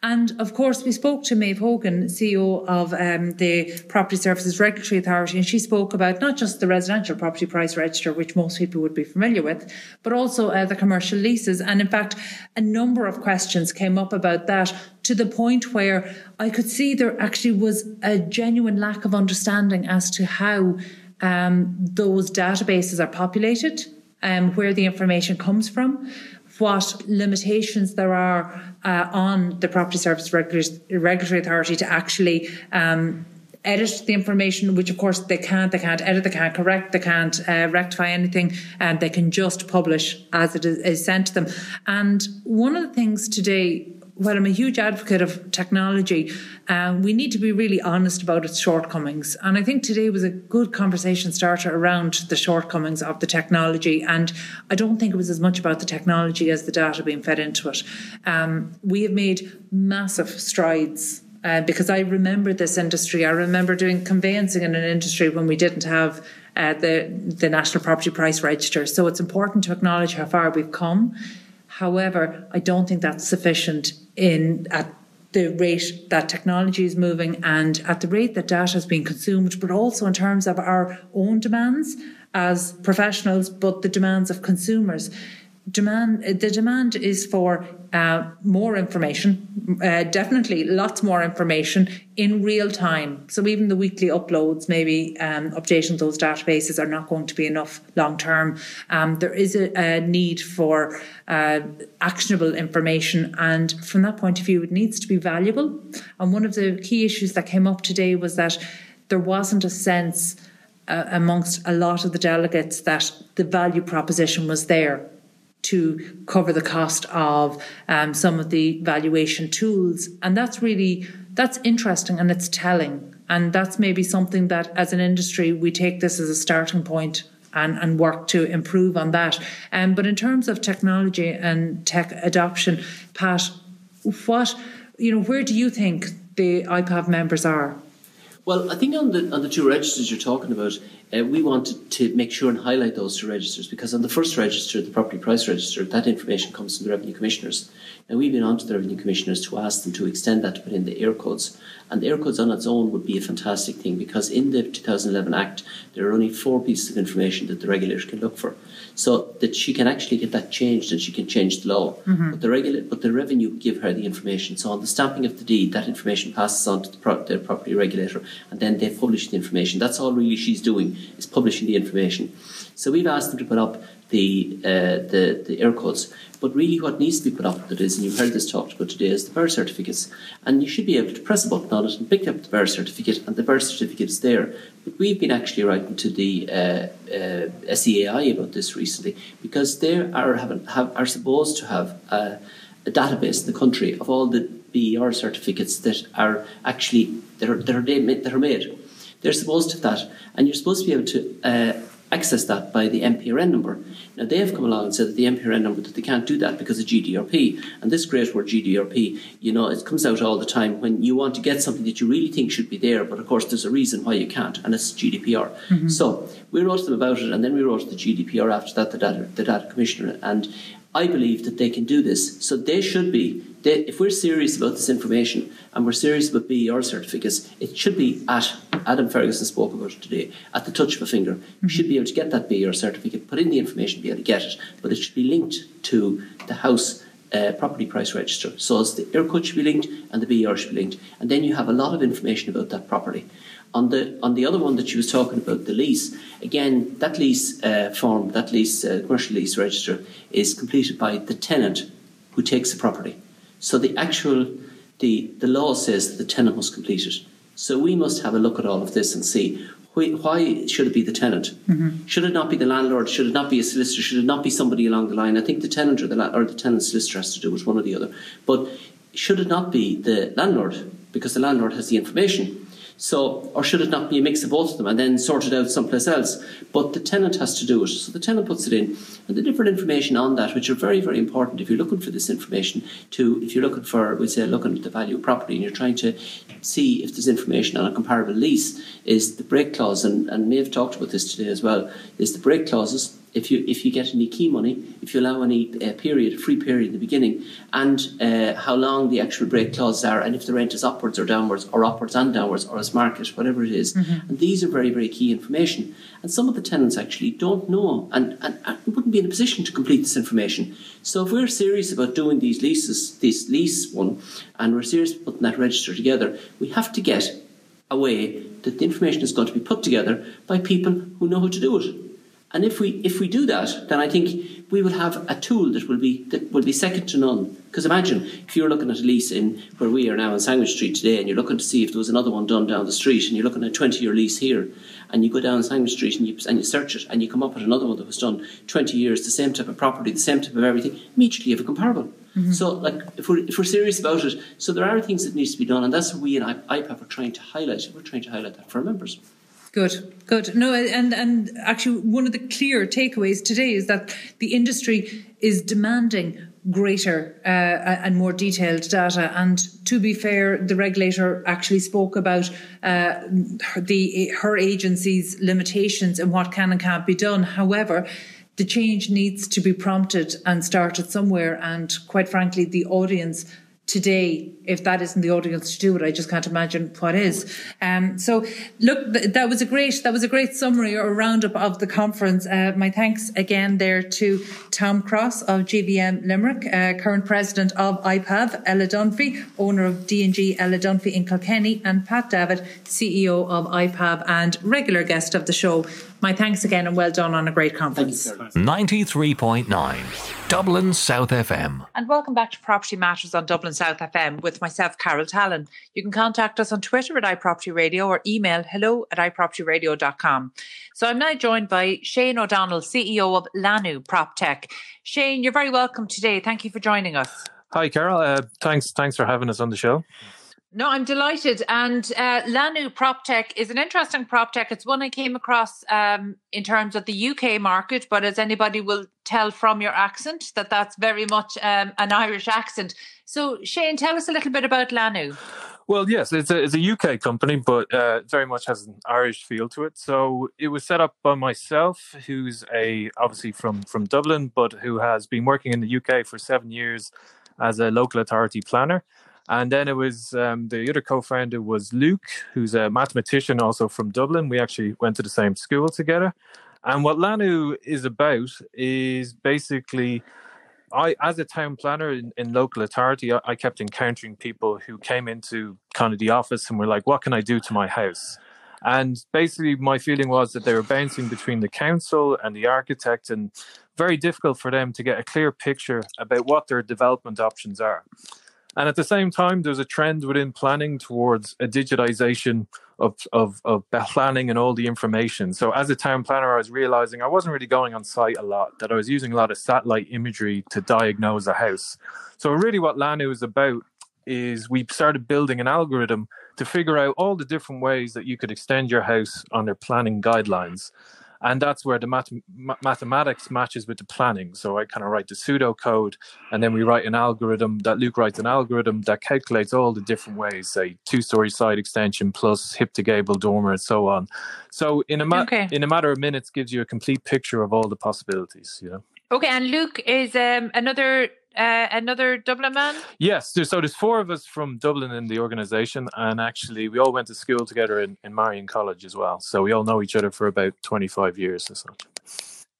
S1: And of course, we spoke to Maeve Hogan, CEO of um, the Property Services Regulatory Authority, and she spoke about not just the residential property price register, which most people would be familiar with, but also uh, the commercial leases. And in fact, a number of questions came up about that to the point where I could see there actually was a genuine lack of understanding as to how um, those databases are populated, um, where the information comes from what limitations there are uh, on the Property Service Regulatory Authority to actually um, edit the information, which of course they can't. They can't edit, they can't correct, they can't uh, rectify anything, and they can just publish as it is, is sent to them. And one of the things today while I'm a huge advocate of technology, um, we need to be really honest about its shortcomings. And I think today was a good conversation starter around the shortcomings of the technology. And I don't think it was as much about the technology as the data being fed into it. Um, we have made massive strides. Uh, because I remember this industry, I remember doing conveyancing in an industry when we didn't have uh, the the National Property Price Register. So it's important to acknowledge how far we've come. However, I don't think that's sufficient in at the rate that technology is moving and at the rate that data is being consumed, but also in terms of our own demands as professionals, but the demands of consumers demand the demand is for uh, more information uh, definitely lots more information in real time. So even the weekly uploads maybe um, updating those databases are not going to be enough long term. Um, there is a, a need for uh, actionable information and from that point of view it needs to be valuable. And one of the key issues that came up today was that there wasn't a sense uh, amongst a lot of the delegates that the value proposition was there to cover the cost of um, some of the valuation tools. And that's really that's interesting and it's telling. And that's maybe something that as an industry we take this as a starting point and, and work to improve on that. Um, but in terms of technology and tech adoption pat what you know where do you think the ipav members are
S5: well, I think on the on the two registers you're talking about, uh, we wanted to make sure and highlight those two registers because on the first register, the property price register, that information comes from the revenue commissioners. And we've been on to the revenue commissioners to ask them to extend that to put in the Eircodes. And the Eircodes on its own would be a fantastic thing because in the 2011 Act, there are only four pieces of information that the regulator can look for so that she can actually get that changed and she can change the law. Mm-hmm. But the regula- but the revenue give her the information. So on the stamping of the deed, that information passes on to the, pro- the property regulator, and then they publish the information. That's all really she's doing is publishing the information. So we've asked them to put up the uh, the the Eircodes. But really, what needs to be put up with it is, and you've heard this talked about today, is the BER certificates. And you should be able to press a button on it and pick up the BER certificate, and the BER certificate is there. But we've been actually writing to the uh, uh, SEAI about this recently because they are have, have, are supposed to have a, a database in the country of all the BER certificates that are actually that are that are, made, that are made. They're supposed to have that, and you're supposed to be able to uh, access that by the MPRN number. Now they have come along and said that the MPRN number that they can't do that because of GDRP. And this great word GDRP, you know, it comes out all the time when you want to get something that you really think should be there, but of course there's a reason why you can't, and it's GDPR. Mm-hmm. So we wrote to them about it, and then we wrote to the GDPR after that, the data, the data commissioner, and I believe that they can do this. So they should be, they, if we're serious about this information and we're serious about BER certificates, it should be at, Adam Ferguson spoke about it today, at the touch of a finger. Mm-hmm. You should be able to get that BER certificate, put in the information, be able to get it, but it should be linked to the house uh, property price register. So as the Eircode should be linked and the BER should be linked. And then you have a lot of information about that property. On the on the other one that she was talking about, the lease, again, that lease uh, form, that lease uh, commercial lease register, is completed by the tenant who takes the property. So the actual the the law says the tenant must complete it. So we must have a look at all of this and see why should it be the tenant? Mm-hmm. Should it not be the landlord? Should it not be a solicitor? Should it not be somebody along the line? I think the tenant or the or the tenant solicitor has to do it, one or the other. But should it not be the landlord because the landlord has the information? So, or should it not be a mix of both of them and then sort it out someplace else? But the tenant has to do it. So the tenant puts it in. And the different information on that, which are very, very important if you're looking for this information, to if you're looking for, we say, looking at the value of property and you're trying to see if there's information on a comparable lease, is the break clause, and, and Maeve talked about this today as well, is the break clauses if you if you get any key money, if you allow any uh, period, free period in the beginning, and uh, how long the actual break clauses are, and if the rent is upwards or downwards, or upwards and downwards, or as market, whatever it is. Mm-hmm. And these are very very key information. And some of the tenants actually don't know, and, and, and wouldn't be in a position to complete this information. So if we're serious about doing these leases, this lease one, and we're serious about putting that register together, we have to get a way that the information is going to be put together by people who know how to do it. And if we if we do that, then I think we will have a tool that will be that will be second to none. Because imagine if you're looking at a lease in where we are now in Sandwith Street today, and you're looking to see if there was another one done down the street, and you're looking at a 20 year lease here, and you go down Sandwith Street and you and you search it, and you come up with another one that was done 20 years, the same type of property, the same type of everything, immediately you have a comparable. Mm-hmm. So, like, if we're, if we're serious about it, so there are things that needs to be done, and that's what we in IPAV are trying to highlight. We're trying to highlight that for our members.
S4: Good, good. No, and and actually, one of the clear takeaways today is that the industry is demanding greater uh, and more detailed data. And to be fair, the regulator actually spoke about uh, the her agency's limitations and what can and can't be done. However. The change needs to be prompted and started somewhere, and quite frankly, the audience today if that isn't the audience to do it i just can't imagine what is. Um, so look th- that was a great that was a great summary or roundup of the conference. Uh, my thanks again there to tom crosse of gvm limerick uh, current president of ipav ella dunphy owner of dng ella dunphy in kilkenny and pat davitt ceo of ipav and regular guest of the show my thanks again and well done on a great conference
S3: 93.9 Dublin South FM.
S1: And welcome back to Property Matters on Dublin South FM with myself, Carol Tallon. You can contact us on Twitter at iProperty Radio or email hello at iPropertyRadio.com. So I'm now joined by Shane O'Donnell, CEO of Lanu PropTech. Shane, you're very welcome today. Thank you for joining us.
S8: Hi, Carol. Uh, thanks, thanks for having us on the show.
S1: No, I'm delighted. And uh, Lanu PropTech is an interesting prop tech. It's one I came across um, in terms of the UK market, but as anybody will tell from your accent, that that's very much um, an Irish accent. So, Shane, tell us a little bit about Lanu.
S8: Well, yes, it's a, it's a UK company, but uh, very much has an Irish feel to it. So it was set up by myself, who's a obviously from from Dublin, but who has been working in the UK for seven years as a local authority planner. And then it was um, the other co-founder was Luke, who's a mathematician also from Dublin. We actually went to the same school together. And what Lanu is about is basically, I as a town planner in, in local authority, I, I kept encountering people who came into kind of the office and were like, "What can I do to my house?" And basically, my feeling was that they were bouncing between the council and the architect, and very difficult for them to get a clear picture about what their development options are. And at the same time, there's a trend within planning towards a digitization of, of, of planning and all the information. So as a town planner, I was realizing I wasn't really going on site a lot, that I was using a lot of satellite imagery to diagnose a house. So really what Lanu is about is we started building an algorithm to figure out all the different ways that you could extend your house their planning guidelines and that's where the math- mathematics matches with the planning. So I kind of write the pseudo code, and then we write an algorithm that Luke writes an algorithm that calculates all the different ways, say two-story side extension plus hip to gable dormer and so on. So in a ma- okay. in a matter of minutes, gives you a complete picture of all the possibilities. You know.
S1: Okay, and Luke is um, another uh, another Dublin man?
S8: Yes, so there's four of us from Dublin in the organisation, and actually we all went to school together in, in Marian College as well. So we all know each other for about 25 years or so.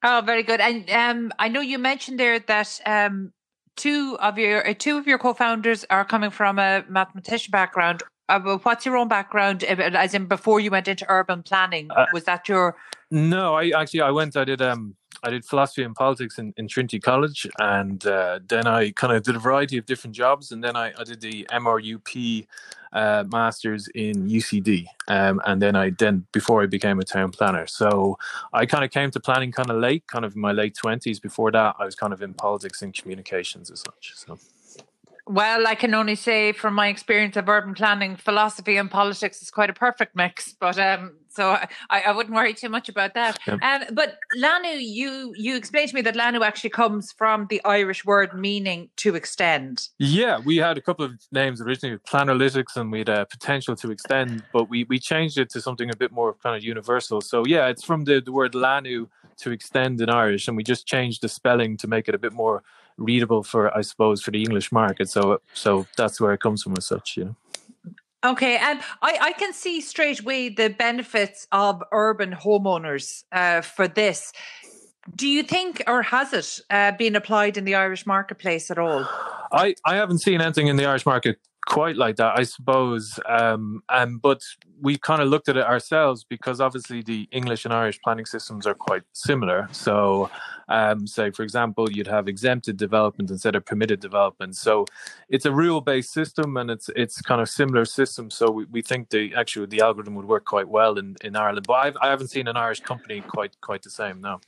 S1: Oh, very good. And um, I know you mentioned there that um, two of your uh, two of your co-founders are coming from a mathematician background. Uh, what's your own background, uh, as in before you went into urban planning? Uh, was that your?
S8: No, I actually I went. I did um I did philosophy and politics in, in Trinity College, and uh, then I kind of did a variety of different jobs, and then I, I did the MRUP uh, masters in UCD, um, and then I then before I became a town planner. So I kind of came to planning kind of late, kind of in my late twenties. Before that, I was kind of in politics and communications as such. So.
S1: Well, I can only say from my experience of urban planning, philosophy and politics is quite a perfect mix. But um, so I, I wouldn't worry too much about that. Yep. Um, but Lanu, you you explained to me that Lanu actually comes from the Irish word meaning to extend.
S8: Yeah, we had a couple of names originally, Planalytics, and we had a potential to extend, but we we changed it to something a bit more kind of universal. So yeah, it's from the, the word Lanu to extend in Irish, and we just changed the spelling to make it a bit more readable for, I suppose, for the English market. So, so that's where it comes from as such, you know.
S1: Okay, and I, I can see straight away the benefits of urban homeowners uh, for this. Do you think, or has it uh, been applied in the Irish marketplace at all?
S8: I, I haven't seen anything in the Irish market quite like that, I suppose. Um, um, but we kind of looked at it ourselves because obviously the English and Irish planning systems are quite similar. So, um, say for example, you'd have exempted development instead of permitted development. So, it's a rule-based system, and it's it's kind of similar system. So we, we think the actually the algorithm would work quite well in, in Ireland. But I've, I haven't seen an Irish company quite quite the same. No.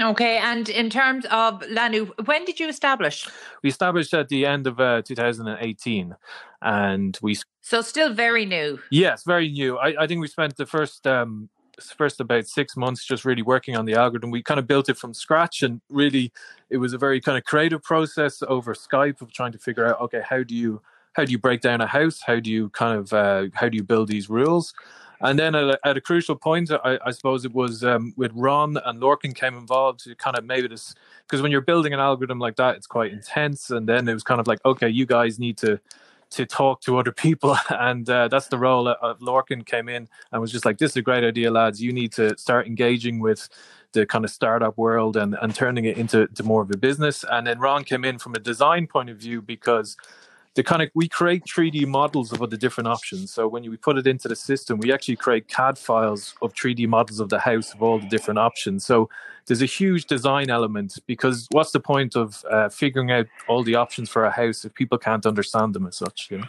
S1: Okay, and in terms of Lanu, when did you establish?
S8: We established at the end of uh, 2018, and we.
S1: So still very new.
S8: Yes, very new. I, I think we spent the first um, first about six months just really working on the algorithm. We kind of built it from scratch, and really, it was a very kind of creative process over Skype of trying to figure out, okay, how do you how do you break down a house? How do you kind of uh, how do you build these rules? And then at a, at a crucial point, I, I, suppose it was um, with Ron and Lorcan came involved to kind of maybe this because when you're building an algorithm like that, it's quite intense. And then it was kind of like, okay, you guys need to to talk to other people, and uh, that's the role of Lorcan came in and was just like, this is a great idea, lads. You need to start engaging with the kind of startup world and, and turning it into to more of a business. And then Ron came in from a design point of view because the kind of we create 3D models of all the different options. So when we put it into the system, we actually create CAD files of 3D models of the house of all the different options. So there's a huge design element because what's the point of uh, figuring out all the options for a house if people can't understand them as such? You know.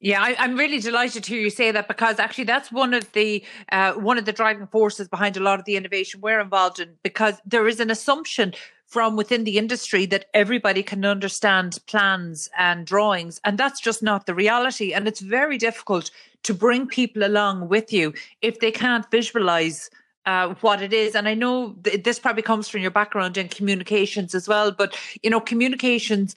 S1: Yeah, I, am really delighted to hear you say that because actually that's one of the uh, one of the driving forces behind a lot of the innovation we're involved in. Because there is an assumption from within the industry that everybody can understand plans and drawings. And that's just not the reality. And it's very difficult to bring people along with you if they can't visualize uh, what it is. And I know th- this probably comes from your background in communications as well, but you know, communications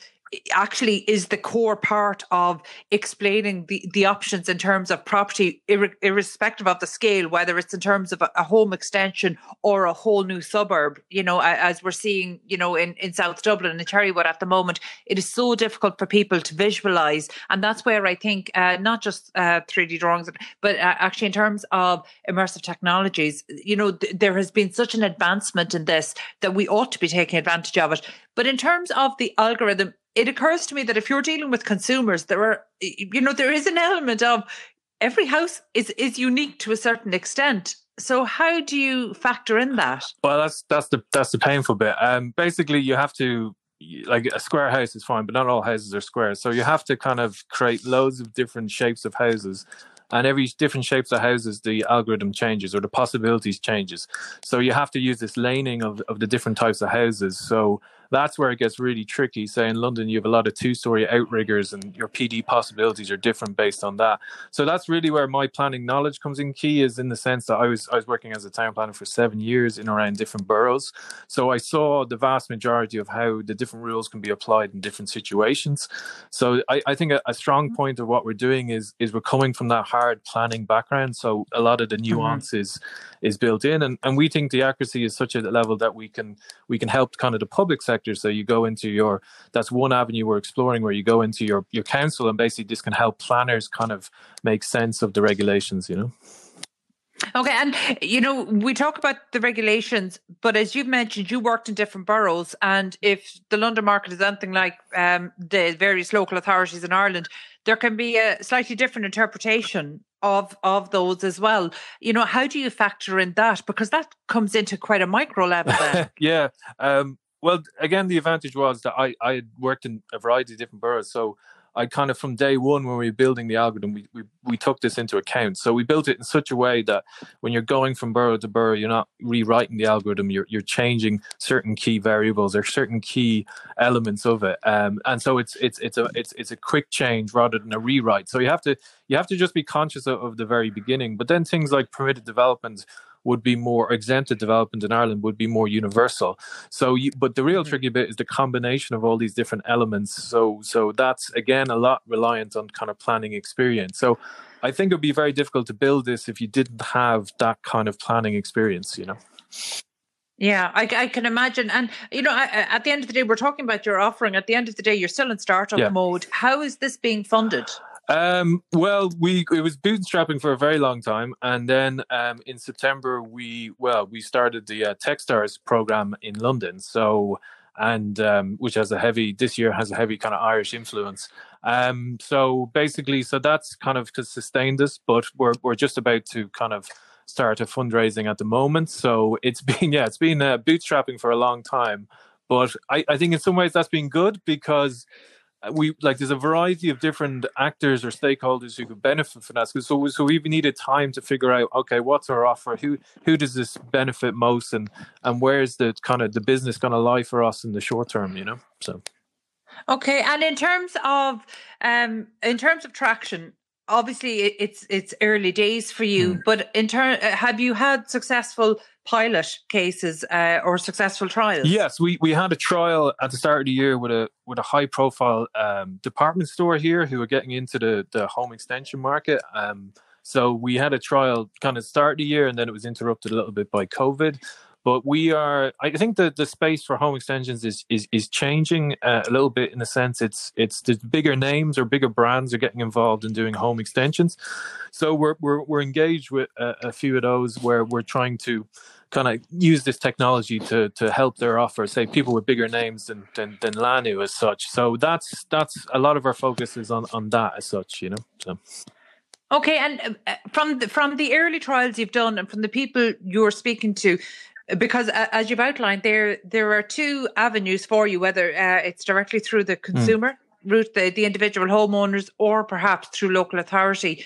S1: actually is the core part of explaining the, the options in terms of property, ir- irrespective of the scale, whether it's in terms of a, a, home extension or a whole new suburb. You know, as we're seeing, you know, in, in South Dublin and Cherrywood at the moment, it is so difficult for people to visualize. And that's where I think uh, not just uh, 3D drawings, but uh, actually in terms of immersive technologies, you know, th- there has been such an advancement in this that we ought to be taking advantage of it. But in terms of the algorithm, it occurs to me that if you're dealing with consumers, there are, you know, there is an element of every house is is unique to a certain extent. So how do you factor in that?
S8: Well, that's that's the that's the painful bit. Um, basically, you have to like a square house is fine, but not all houses are square. So you have to kind of create loads of different shapes of houses and every different shapes of houses the algorithm changes or the possibilities changes so you have to use this laning of, of the different types of houses so that's where it gets really tricky. Say in London, you have a lot of two story outriggers, and your PD possibilities are different based on that. So that's really where my planning knowledge comes in key, is in the sense that I was I was working as a town planner for seven years in around different boroughs. So I saw the vast majority of how the different rules can be applied in different situations. So I, I think a, a strong mm-hmm. point of what we're doing is is we're coming from that hard planning background. So a lot of the nuances mm-hmm. is built in, and, and we think the accuracy is such a level that we can we can help kind of the public sector sector. So you go into your that's one avenue we're exploring where you go into your your council and basically this can help planners kind of make sense of the regulations. You know.
S1: Okay, and you know we talk about the regulations, but as you've mentioned, you worked in different boroughs, and if the London market is anything like um, the various local authorities in Ireland, there can be a slightly different interpretation of of those as well. You know, how do you factor in that because that comes into quite a micro level? Then,
S8: yeah. Um, well, again, the advantage was that I I had worked in a variety of different boroughs, so I kind of from day one when we were building the algorithm, we, we, we took this into account. So we built it in such a way that when you're going from borough to borough, you're not rewriting the algorithm. You're you're changing certain key variables or certain key elements of it. Um, and so it's it's it's a it's it's a quick change rather than a rewrite. So you have to you have to just be conscious of, of the very beginning. But then things like permitted development would be more exempted development in Ireland would be more universal. So, you, but the real mm-hmm. tricky bit is the combination of all these different elements. So, so that's again a lot reliant on kind of planning experience. So, I think it would be very difficult to build this if you didn't have that kind of planning experience. You know.
S1: Yeah, I, I, can imagine. And, you know, at the end of the day, we're talking about your offering. At the end of the day, you're still in startup yeah. mode. How is this being funded?
S8: Um, well, we it was bootstrapping for a very long time, and then um, in September we well we started the uh, TechStars program in London. So and um, which has a heavy this year has a heavy kind of Irish influence. Um, so basically, so that's kind of sustained us, but we're we're just about to kind of start a fundraising at the moment. So it's been yeah, it's been uh, bootstrapping for a long time, but I, I think in some ways that's been good because we like there's a variety of different actors or stakeholders who could benefit from that. So, so we've needed time to figure out, okay, what's our offer? Who who does this benefit most, and and where's the kind of the business going to lie for us in the short term? You know, so.
S1: Okay, and in terms of um, in terms of traction, obviously it's it's early days for you, mm. but in turn, uh, have you had successful pilot cases uh, or successful trials?
S8: Yes, we, we had a trial at the start of the year with a with a high profile um, department store here who are getting into the the home extension market. Um, so we had a trial kind of start of the year, and then it was interrupted a little bit by COVID. But we are, I think that the space for home extensions is is, is changing uh, a little bit in the sense it's it's the bigger names or bigger brands are getting involved in doing home extensions. So we're we're, we're engaged with a, a few of those where we're trying to kind of use this technology to to help their offer. Say people with bigger names than than, than Lanu as such. So that's that's a lot of our focus is on on that as such. You know. So.
S1: Okay, and uh, from the, from the early trials you've done, and from the people you're speaking to, because uh, as you've outlined there there are two avenues for you whether uh, it's directly through the hmm. consumer mm. route the, the individual homeowners or perhaps through local authority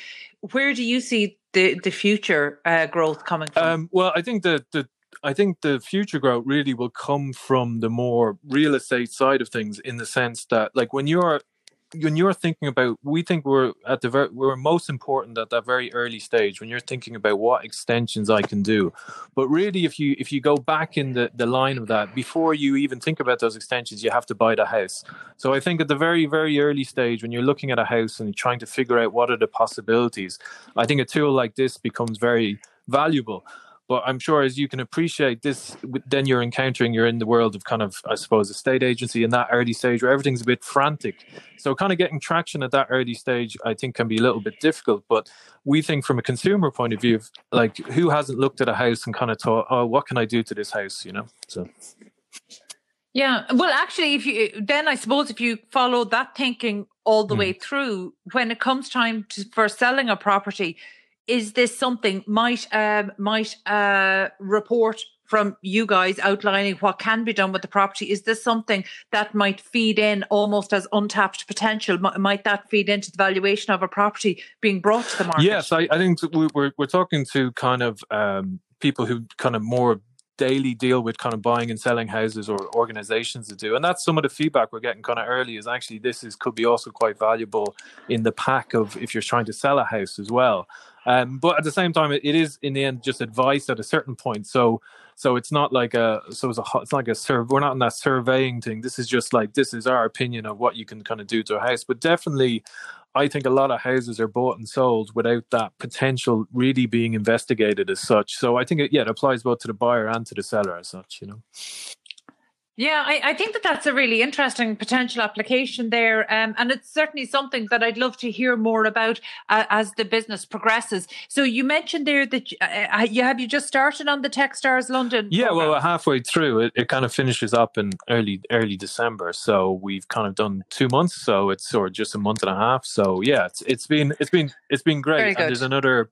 S1: where do you see the the future uh, growth coming from? Um,
S8: well i think the the I think the future growth really will come from the more real estate side of things in the sense that like when you're when you're thinking about we think we're at the very we're most important at that very early stage when you're thinking about what extensions i can do. But really if you if you go back in the, the line of that before you even think about those extensions you have to buy the house. So i think at the very very early stage when you're looking at a house and trying to figure out what are the possibilities i think a tool like this becomes very valuable but I'm sure as you can appreciate this, then you're encountering, you're in the world of kind of, I suppose, estate agency in that early stage where everything's a bit frantic. So kind of getting traction at that early stage, I think can be a little bit difficult. But we think from a consumer point of view, like who hasn't looked at a house and kind of thought, oh, what can I do to this house? You know, so.
S1: Yeah, well, actually, if you then I suppose if you follow that thinking all the mm. way through, when it comes time to, for selling a property, is this something might um, might uh, report from you guys outlining what can be done with the property? Is this something that might feed in almost as untapped potential? might that feed into the valuation of a property being brought to the market?
S8: Yes, I, I think we're we're talking to kind of um, people who kind of more daily deal with kind of buying and selling houses or organizations to do and that's some of the feedback we're getting kind of early is actually this is could be also quite valuable in the pack of if you're trying to sell a house as well um, but at the same time, it, it is in the end just advice at a certain point. So so it's not like a so it's a it's like a. We're not in that surveying thing. This is just like this is our opinion of what you can kind of do to a house. But definitely, I think a lot of houses are bought and sold without that potential really being investigated as such. So I think it, yeah, it applies both to the buyer and to the seller as such. You know.
S1: Yeah, I, I, think that that's a really interesting potential application there. Um, and it's certainly something that I'd love to hear more about uh, as the business progresses. So you mentioned there that uh, uh you have you just started on the Techstars London?
S8: Yeah, program? well, halfway through it, it kind of finishes up in early early December. So we've kind of done two months. So it's sort of just a month and a half. So yeah, it's it's been it's been it's been great. And there's another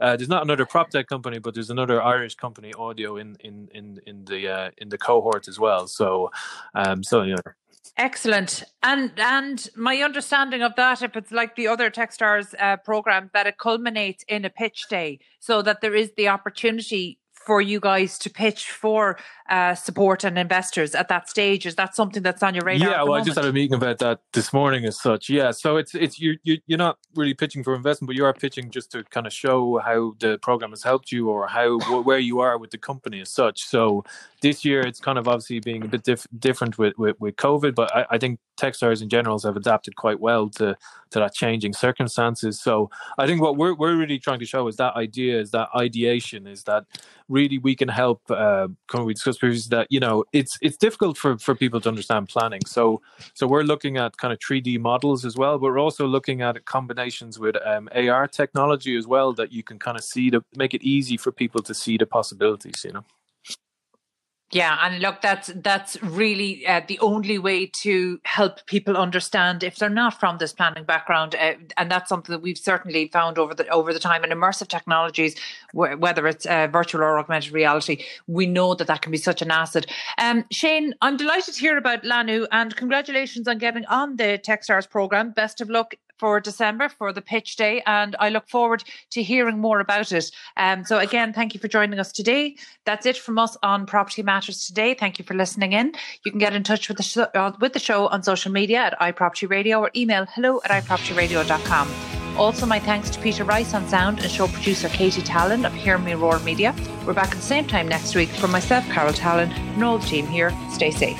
S8: uh, there's not another prop tech company, but there's another Irish company, Audio, in in in in the uh, in the cohort as well. So, um, so you know.
S1: Excellent, and and my understanding of that, if it's like the other Techstars uh, program, that it culminates in a pitch day, so that there is the opportunity for you guys to pitch for uh, support and investors at that stage? Is that something that's on your radar?
S8: Yeah, well, I just had a meeting about that this morning, as such. Yeah, so it's it's you you you're not really pitching for investment, but you are pitching just to kind of show how the program has helped you or how where you are with the company as such. So this year, it's kind of obviously being a bit diff- different with, with with COVID, but I, I think Techstars in general have adapted quite well to to that changing circumstances. So I think what we're we're really trying to show is that idea is that ideation is that really we can help. Uh, we discussed previously that you know it's it's difficult for for people to understand planning. So so we're looking at kind of 3D models as well, but we're also looking at combinations with um, AR technology as well that you can kind of see to make it easy for people to see the possibilities. You know.
S1: Yeah, and look, that's that's really uh, the only way to help people understand if they're not from this planning background, uh, and that's something that we've certainly found over the over the time. And immersive technologies, whether it's uh, virtual or augmented reality, we know that that can be such an asset. Um, Shane, I'm delighted to hear about Lanu, and congratulations on getting on the TechStars program. Best of luck for December for the pitch day, and I look forward to hearing more about it. Um, so, again, thank you for joining us today. That's it from us on Property Matters today. Thank you for listening in. You can get in touch with the, sh- uh, with the show on social media at iProperty Radio or email hello at iPropertyRadio.com. Also, my thanks to Peter Rice on sound and show producer Katie Tallon of Hear Me Roar Media. We're back at the same time next week. For myself, Carol Tallon, and all the team here, stay safe.